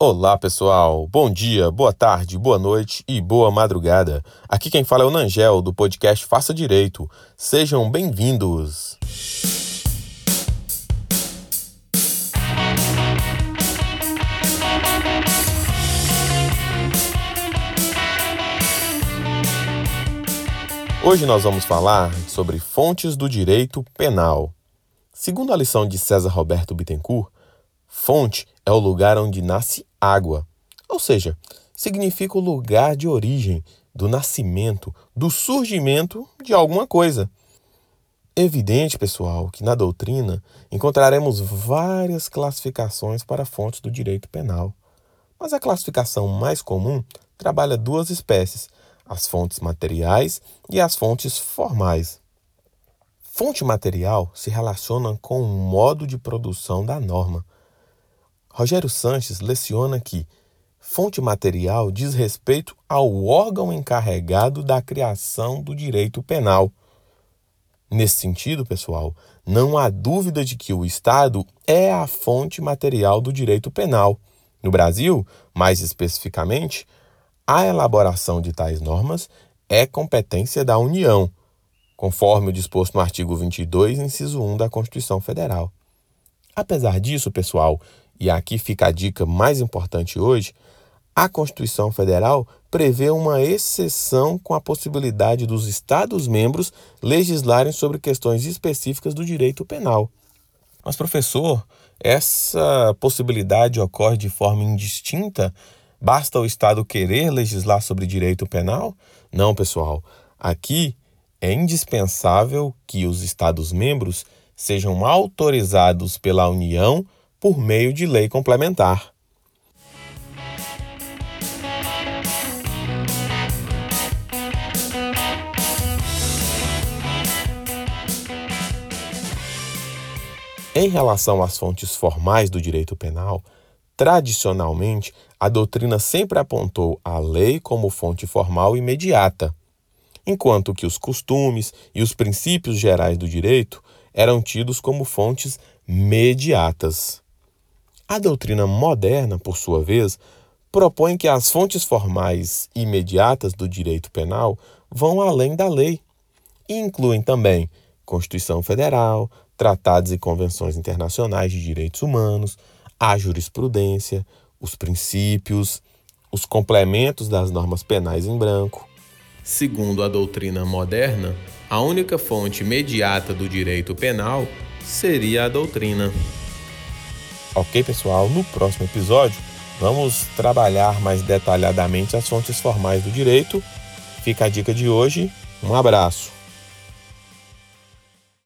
Olá, pessoal. Bom dia, boa tarde, boa noite e boa madrugada. Aqui quem fala é o Nangel do podcast Faça Direito. Sejam bem-vindos. Hoje nós vamos falar sobre fontes do direito penal. Segundo a lição de César Roberto Bittencourt, fonte é o lugar onde nasce água, ou seja, significa o lugar de origem, do nascimento, do surgimento de alguma coisa. Evidente, pessoal, que na doutrina encontraremos várias classificações para fontes do direito penal, mas a classificação mais comum trabalha duas espécies as fontes materiais e as fontes formais. Fonte material se relaciona com o modo de produção da norma. Rogério Sanches leciona que fonte material diz respeito ao órgão encarregado da criação do direito penal. Nesse sentido, pessoal, não há dúvida de que o Estado é a fonte material do direito penal. No Brasil, mais especificamente, a elaboração de tais normas é competência da União, conforme o disposto no artigo 22, inciso 1 da Constituição Federal. Apesar disso, pessoal, e aqui fica a dica mais importante hoje, a Constituição Federal prevê uma exceção com a possibilidade dos Estados-membros legislarem sobre questões específicas do direito penal. Mas, professor, essa possibilidade ocorre de forma indistinta Basta o Estado querer legislar sobre direito penal? Não, pessoal. Aqui é indispensável que os Estados-membros sejam autorizados pela União por meio de lei complementar. Em relação às fontes formais do direito penal, Tradicionalmente, a doutrina sempre apontou a lei como fonte formal imediata, enquanto que os costumes e os princípios gerais do direito eram tidos como fontes mediatas. A doutrina moderna, por sua vez, propõe que as fontes formais imediatas do direito penal vão além da lei e incluem também Constituição Federal, tratados e convenções internacionais de direitos humanos, a jurisprudência, os princípios, os complementos das normas penais em branco. Segundo a doutrina moderna, a única fonte imediata do direito penal seria a doutrina. Ok, pessoal? No próximo episódio, vamos trabalhar mais detalhadamente as fontes formais do direito. Fica a dica de hoje. Um abraço.